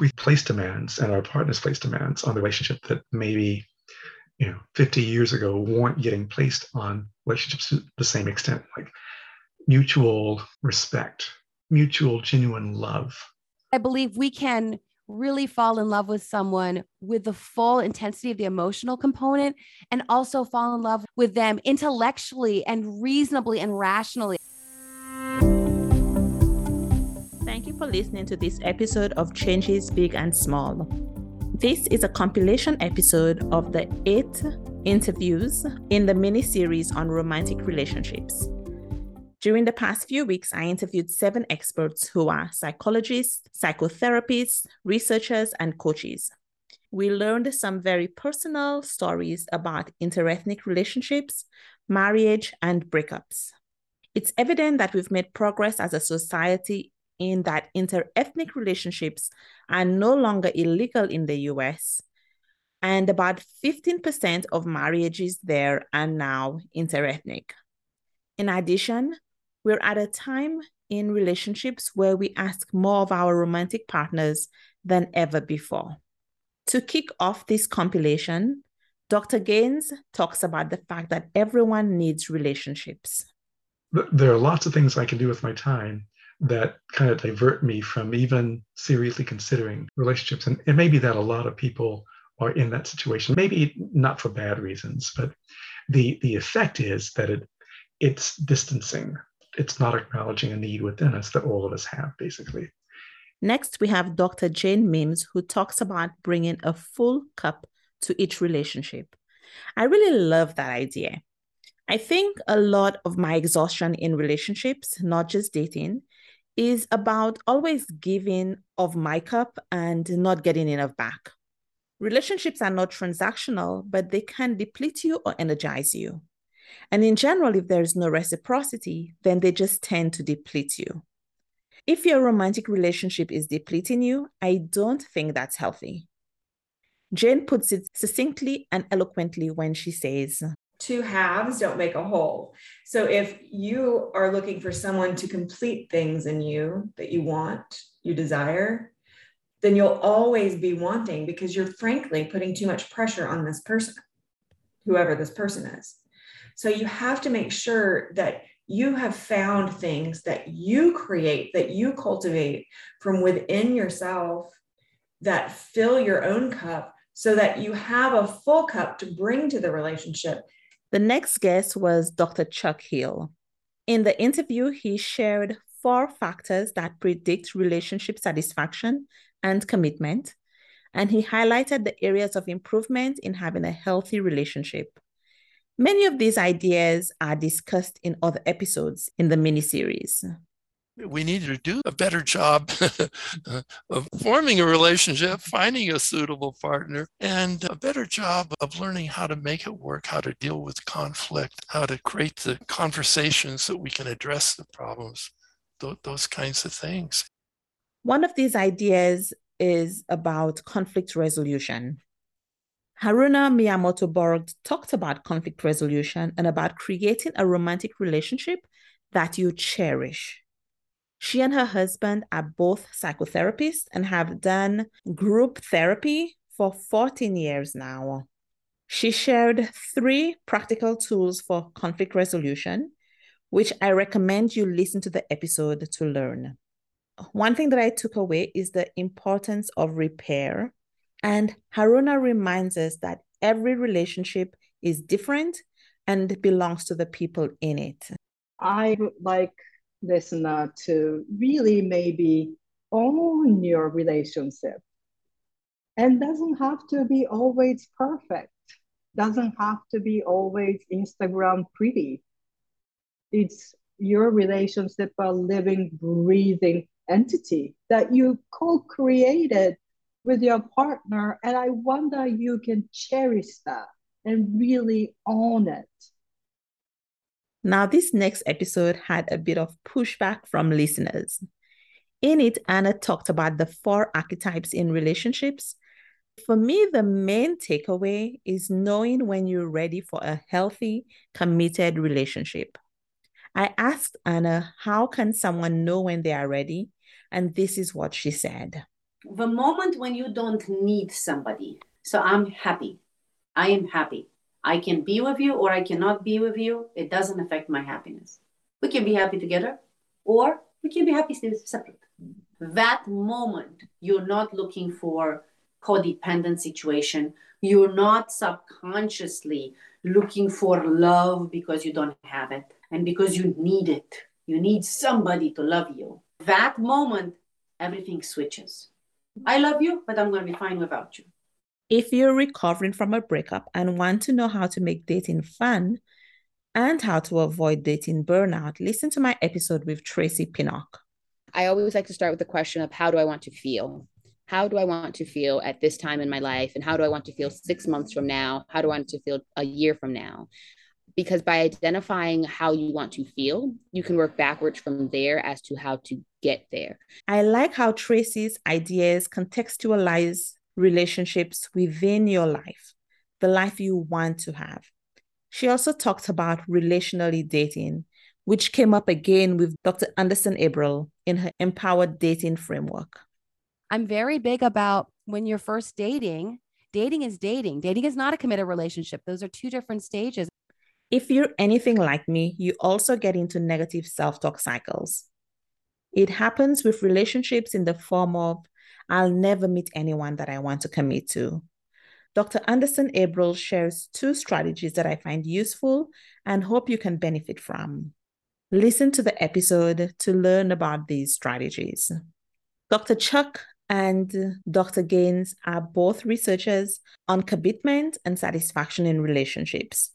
we place demands and our partners place demands on the relationship that maybe you know 50 years ago weren't getting placed on relationships to the same extent. Like mutual respect mutual genuine love. I believe we can really fall in love with someone with the full intensity of the emotional component and also fall in love with them intellectually and reasonably and rationally listening to this episode of Changes Big and Small. This is a compilation episode of the eight interviews in the mini series on romantic relationships. During the past few weeks, I interviewed seven experts who are psychologists, psychotherapists, researchers, and coaches. We learned some very personal stories about interethnic relationships, marriage, and breakups. It's evident that we've made progress as a society in that interethnic relationships are no longer illegal in the US, and about 15% of marriages there are now interethnic. In addition, we're at a time in relationships where we ask more of our romantic partners than ever before. To kick off this compilation, Dr. Gaines talks about the fact that everyone needs relationships. There are lots of things I can do with my time that kind of divert me from even seriously considering relationships. And it may be that a lot of people are in that situation, maybe not for bad reasons, but the the effect is that it it's distancing. It's not acknowledging a need within us that all of us have, basically. Next, we have Dr. Jane Mims, who talks about bringing a full cup to each relationship. I really love that idea. I think a lot of my exhaustion in relationships, not just dating, is about always giving of my cup and not getting enough back. Relationships are not transactional, but they can deplete you or energize you. And in general, if there is no reciprocity, then they just tend to deplete you. If your romantic relationship is depleting you, I don't think that's healthy. Jane puts it succinctly and eloquently when she says, two halves don't make a whole. So if you are looking for someone to complete things in you that you want, you desire, then you'll always be wanting because you're frankly putting too much pressure on this person, whoever this person is. So you have to make sure that you have found things that you create, that you cultivate from within yourself that fill your own cup so that you have a full cup to bring to the relationship the next guest was Dr. Chuck Hill. In the interview, he shared four factors that predict relationship satisfaction and commitment, and he highlighted the areas of improvement in having a healthy relationship. Many of these ideas are discussed in other episodes in the miniseries we need to do a better job of forming a relationship, finding a suitable partner, and a better job of learning how to make it work, how to deal with conflict, how to create the conversations so we can address the problems, those kinds of things. One of these ideas is about conflict resolution. Haruna Miyamoto Borg talked about conflict resolution and about creating a romantic relationship that you cherish. She and her husband are both psychotherapists and have done group therapy for 14 years now. She shared three practical tools for conflict resolution, which I recommend you listen to the episode to learn. One thing that I took away is the importance of repair. And Haruna reminds us that every relationship is different and belongs to the people in it. I like listener to really maybe own your relationship. And doesn't have to be always perfect. Doesn't have to be always instagram pretty. It's your relationship a living breathing entity that you co-created with your partner. And i wonder you can cherish that and really own it now, this next episode had a bit of pushback from listeners. In it, Anna talked about the four archetypes in relationships. For me, the main takeaway is knowing when you're ready for a healthy, committed relationship. I asked Anna, how can someone know when they are ready? And this is what she said. the moment when you don't need somebody. So I'm happy. I am happy. I can be with you or I cannot be with you. It doesn't affect my happiness. We can be happy together or we can be happy separate. That moment, you're not looking for codependent situation. You're not subconsciously looking for love because you don't have it and because you need it. You need somebody to love you. That moment, everything switches. I love you, but I'm going to be fine without you. If you're recovering from a breakup and want to know how to make dating fun and how to avoid dating burnout, listen to my episode with Tracy Pinnock. I always like to start with the question of how do I want to feel? How do I want to feel at this time in my life? And how do I want to feel six months from now? How do I want to feel a year from now? Because by identifying how you want to feel, you can work backwards from there as to how to get there. I like how Tracy's ideas contextualize relationships within your life, the life you want to have. She also talked about relationally dating, which came up again with Dr. Anderson Abril in her empowered dating framework. I'm very big about when you're first dating, dating is dating. Dating is not a committed relationship. Those are two different stages. If you're anything like me, you also get into negative self talk cycles. It happens with relationships in the form of I'll never meet anyone that I want to commit to. Dr. Anderson Abril shares two strategies that I find useful and hope you can benefit from. Listen to the episode to learn about these strategies. Dr. Chuck and Dr. Gaines are both researchers on commitment and satisfaction in relationships.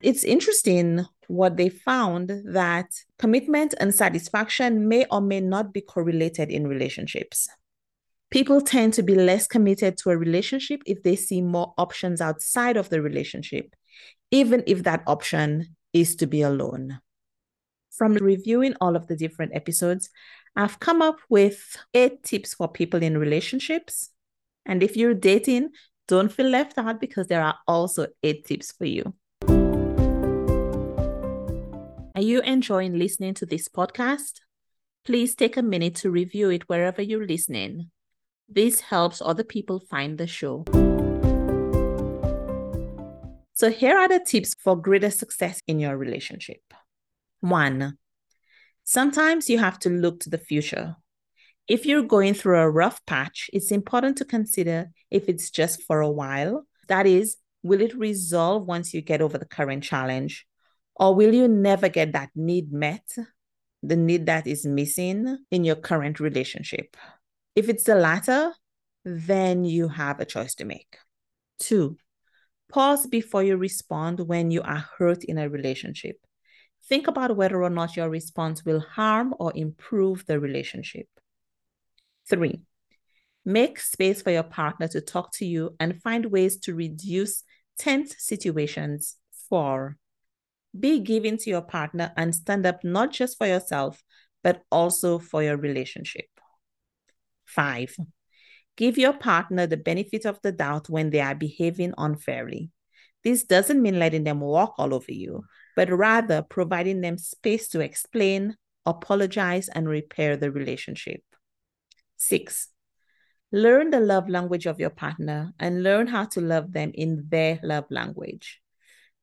It's interesting what they found that commitment and satisfaction may or may not be correlated in relationships. People tend to be less committed to a relationship if they see more options outside of the relationship, even if that option is to be alone. From reviewing all of the different episodes, I've come up with eight tips for people in relationships. And if you're dating, don't feel left out because there are also eight tips for you. Are you enjoying listening to this podcast? Please take a minute to review it wherever you're listening. This helps other people find the show. So, here are the tips for greater success in your relationship. One, sometimes you have to look to the future. If you're going through a rough patch, it's important to consider if it's just for a while. That is, will it resolve once you get over the current challenge? Or will you never get that need met, the need that is missing in your current relationship? If it's the latter, then you have a choice to make. Two, pause before you respond when you are hurt in a relationship. Think about whether or not your response will harm or improve the relationship. Three, make space for your partner to talk to you and find ways to reduce tense situations. Four, be giving to your partner and stand up not just for yourself, but also for your relationship. Five, give your partner the benefit of the doubt when they are behaving unfairly. This doesn't mean letting them walk all over you, but rather providing them space to explain, apologize, and repair the relationship. Six, learn the love language of your partner and learn how to love them in their love language.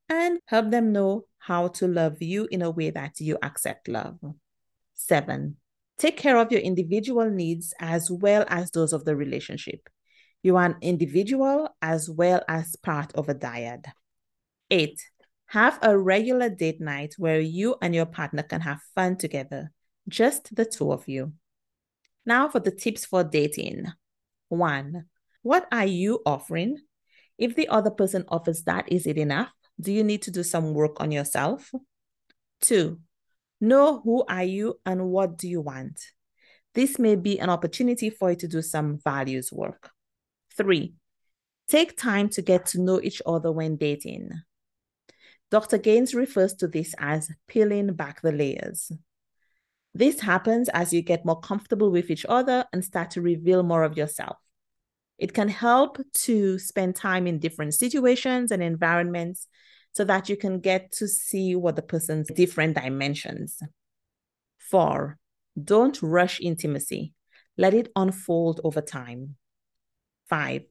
And help them know how to love you in a way that you accept love. Seven, Take care of your individual needs as well as those of the relationship. You are an individual as well as part of a dyad. Eight, have a regular date night where you and your partner can have fun together, just the two of you. Now for the tips for dating. One, what are you offering? If the other person offers that, is it enough? Do you need to do some work on yourself? Two, Know who are you and what do you want. This may be an opportunity for you to do some values work. Three, take time to get to know each other when dating. Dr. Gaines refers to this as peeling back the layers. This happens as you get more comfortable with each other and start to reveal more of yourself. It can help to spend time in different situations and environments so that you can get to see what the person's different dimensions. Four, don't rush intimacy. Let it unfold over time. Five,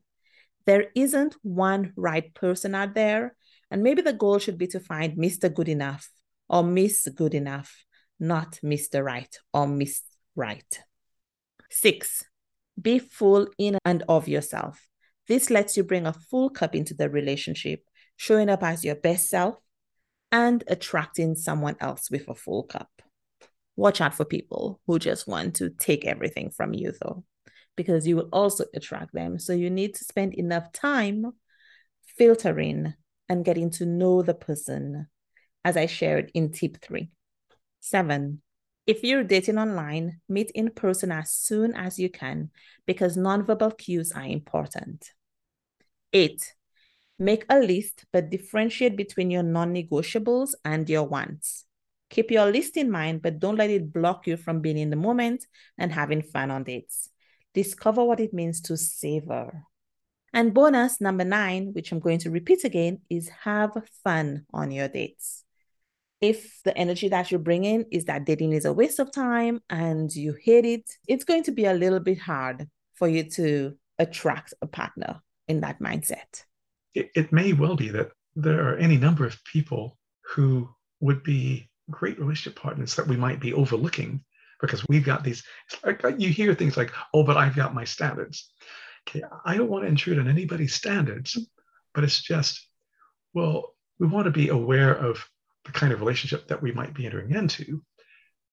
there isn't one right person out there. And maybe the goal should be to find Mr. Good Enough or Miss Good Enough, not Mr. Right or Miss Right. Six, be full in and of yourself. This lets you bring a full cup into the relationship, showing up as your best self and attracting someone else with a full cup. Watch out for people who just want to take everything from you, though, because you will also attract them. So you need to spend enough time filtering and getting to know the person, as I shared in tip three. Seven, if you're dating online, meet in person as soon as you can because nonverbal cues are important. Eight, make a list but differentiate between your non negotiables and your wants. Keep your list in mind, but don't let it block you from being in the moment and having fun on dates. Discover what it means to savor. And bonus number nine, which I'm going to repeat again, is have fun on your dates if the energy that you bring in is that dating is a waste of time and you hate it, it's going to be a little bit hard for you to attract a partner in that mindset. It, it may well be that there are any number of people who would be great relationship partners that we might be overlooking because we've got these like uh, you hear things like oh but i've got my standards okay i don't want to intrude on anybody's standards but it's just well we want to be aware of the kind of relationship that we might be entering into.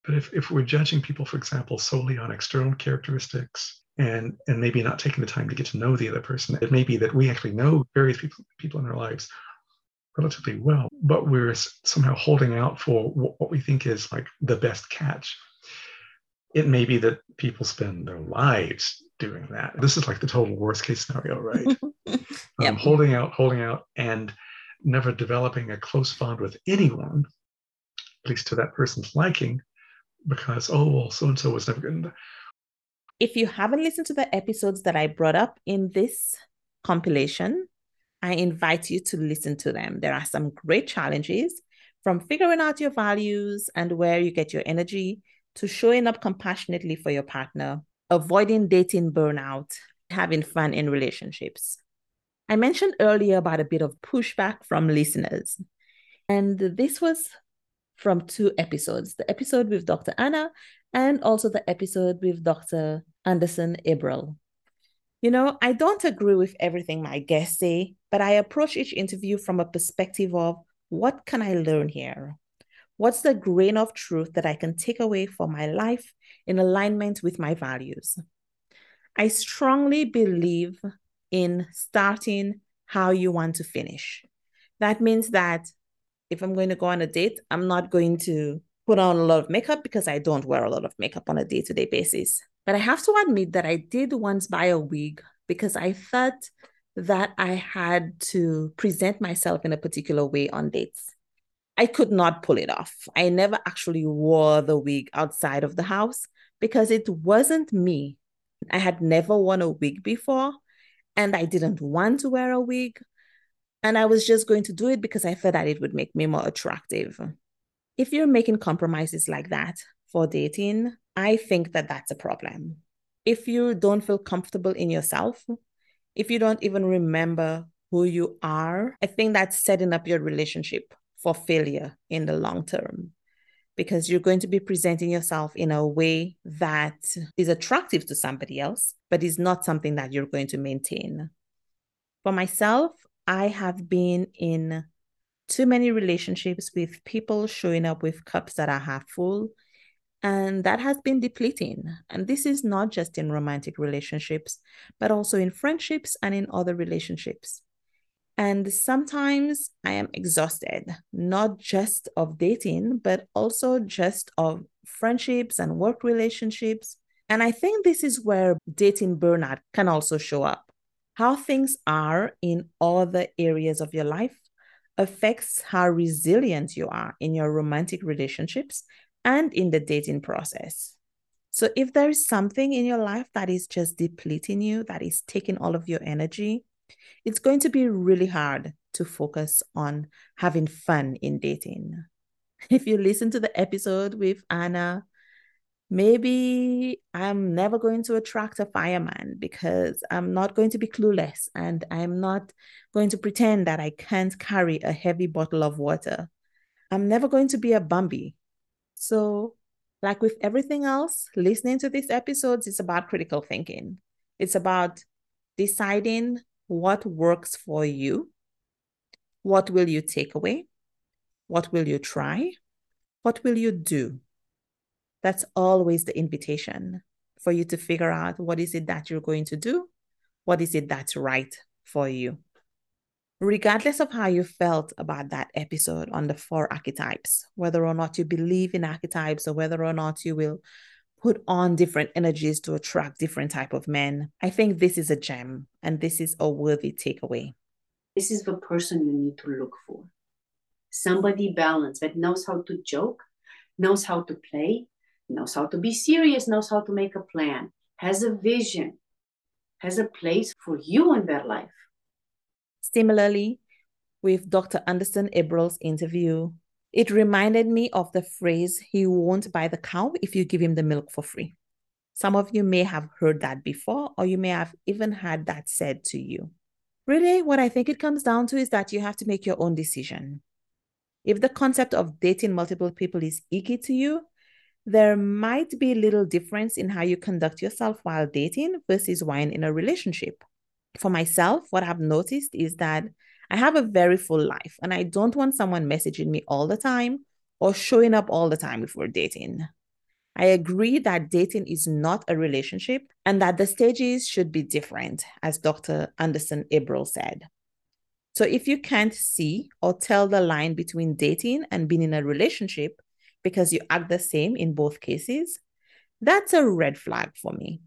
But if, if we're judging people, for example, solely on external characteristics and, and maybe not taking the time to get to know the other person, it may be that we actually know various people, people in our lives relatively well, but we're somehow holding out for what we think is like the best catch. It may be that people spend their lives doing that. This is like the total worst case scenario, right? yep. um, holding out, holding out, and never developing a close bond with anyone, at least to that person's liking, because, oh, well, so and so was never good. If you haven't listened to the episodes that I brought up in this compilation, I invite you to listen to them. There are some great challenges from figuring out your values and where you get your energy to showing up compassionately for your partner, avoiding dating burnout, having fun in relationships. I mentioned earlier about a bit of pushback from listeners. And this was from two episodes the episode with Dr. Anna and also the episode with Dr. Anderson Abril. You know, I don't agree with everything my guests say, but I approach each interview from a perspective of what can I learn here? What's the grain of truth that I can take away for my life in alignment with my values? I strongly believe in starting how you want to finish. That means that if I'm going to go on a date, I'm not going to put on a lot of makeup because I don't wear a lot of makeup on a day to day basis. But I have to admit that I did once buy a wig because I thought that I had to present myself in a particular way on dates. I could not pull it off. I never actually wore the wig outside of the house because it wasn't me. I had never worn a wig before and I didn't want to wear a wig. And I was just going to do it because I felt that it would make me more attractive. If you're making compromises like that for dating, I think that that's a problem. If you don't feel comfortable in yourself, if you don't even remember who you are, I think that's setting up your relationship for failure in the long term because you're going to be presenting yourself in a way that is attractive to somebody else, but is not something that you're going to maintain. For myself, I have been in too many relationships with people showing up with cups that are half full. And that has been depleting. And this is not just in romantic relationships, but also in friendships and in other relationships. And sometimes I am exhausted, not just of dating, but also just of friendships and work relationships. And I think this is where dating burnout can also show up. How things are in other areas of your life affects how resilient you are in your romantic relationships and in the dating process. So, if there is something in your life that is just depleting you, that is taking all of your energy, it's going to be really hard to focus on having fun in dating. If you listen to the episode with Anna, Maybe I'm never going to attract a fireman because I'm not going to be clueless and I'm not going to pretend that I can't carry a heavy bottle of water. I'm never going to be a Bambi. So, like with everything else, listening to these episodes is about critical thinking. It's about deciding what works for you. What will you take away? What will you try? What will you do? That's always the invitation for you to figure out what is it that you're going to do? What is it that's right for you? Regardless of how you felt about that episode on the four archetypes, whether or not you believe in archetypes or whether or not you will put on different energies to attract different type of men, I think this is a gem and this is a worthy takeaway. This is the person you need to look for. Somebody balanced that knows how to joke, knows how to play, knows how to be serious, knows how to make a plan, has a vision, has a place for you in their life. Similarly, with Dr. Anderson Abrol's interview, it reminded me of the phrase, he won't buy the cow if you give him the milk for free. Some of you may have heard that before, or you may have even had that said to you. Really, what I think it comes down to is that you have to make your own decision. If the concept of dating multiple people is icky to you, there might be little difference in how you conduct yourself while dating versus when in a relationship. For myself, what I've noticed is that I have a very full life and I don't want someone messaging me all the time or showing up all the time if we're dating. I agree that dating is not a relationship and that the stages should be different, as Dr. Anderson Abrol said. So if you can't see or tell the line between dating and being in a relationship, because you act the same in both cases, that's a red flag for me.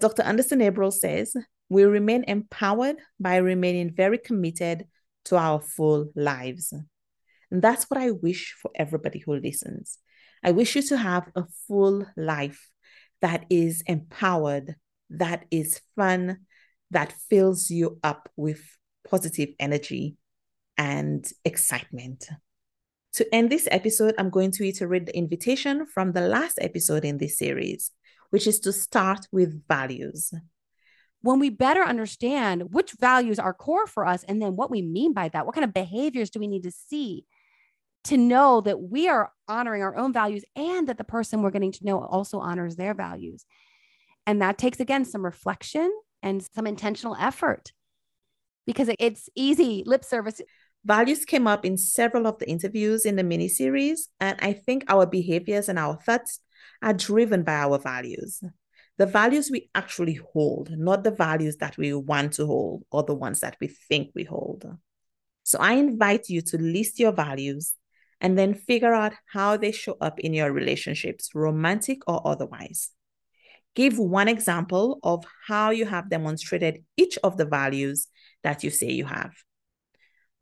Dr. Anderson Abrol says, we remain empowered by remaining very committed to our full lives. And that's what I wish for everybody who listens. I wish you to have a full life that is empowered, that is fun, that fills you up with positive energy and excitement. To end this episode, I'm going to iterate the invitation from the last episode in this series, which is to start with values. When we better understand which values are core for us and then what we mean by that, what kind of behaviors do we need to see to know that we are honoring our own values and that the person we're getting to know also honors their values. And that takes, again, some reflection and some intentional effort because it's easy lip service Values came up in several of the interviews in the mini series, and I think our behaviors and our thoughts are driven by our values. The values we actually hold, not the values that we want to hold or the ones that we think we hold. So I invite you to list your values and then figure out how they show up in your relationships, romantic or otherwise. Give one example of how you have demonstrated each of the values that you say you have.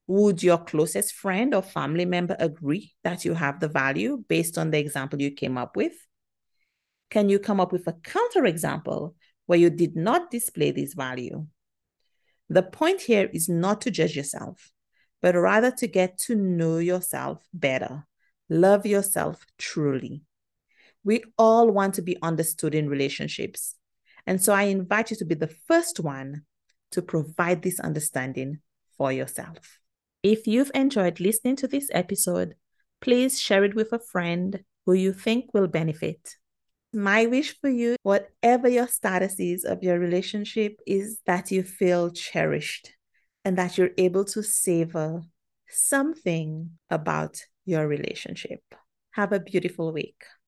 Would your closest friend or family member agree that you have the value based on the example you came up with? Can you come up with a counterexample where you did not display this value? The point here is not to judge yourself, but rather to get to know yourself better. Love yourself truly. We all want to be understood in relationships. And so I invite you to be the first one to provide this understanding for yourself. If you've enjoyed listening to this episode, please share it with a friend who you think will benefit. My wish for you, whatever your status is of your relationship, is that you feel cherished and that you're able to savor something about your relationship. Have a beautiful week.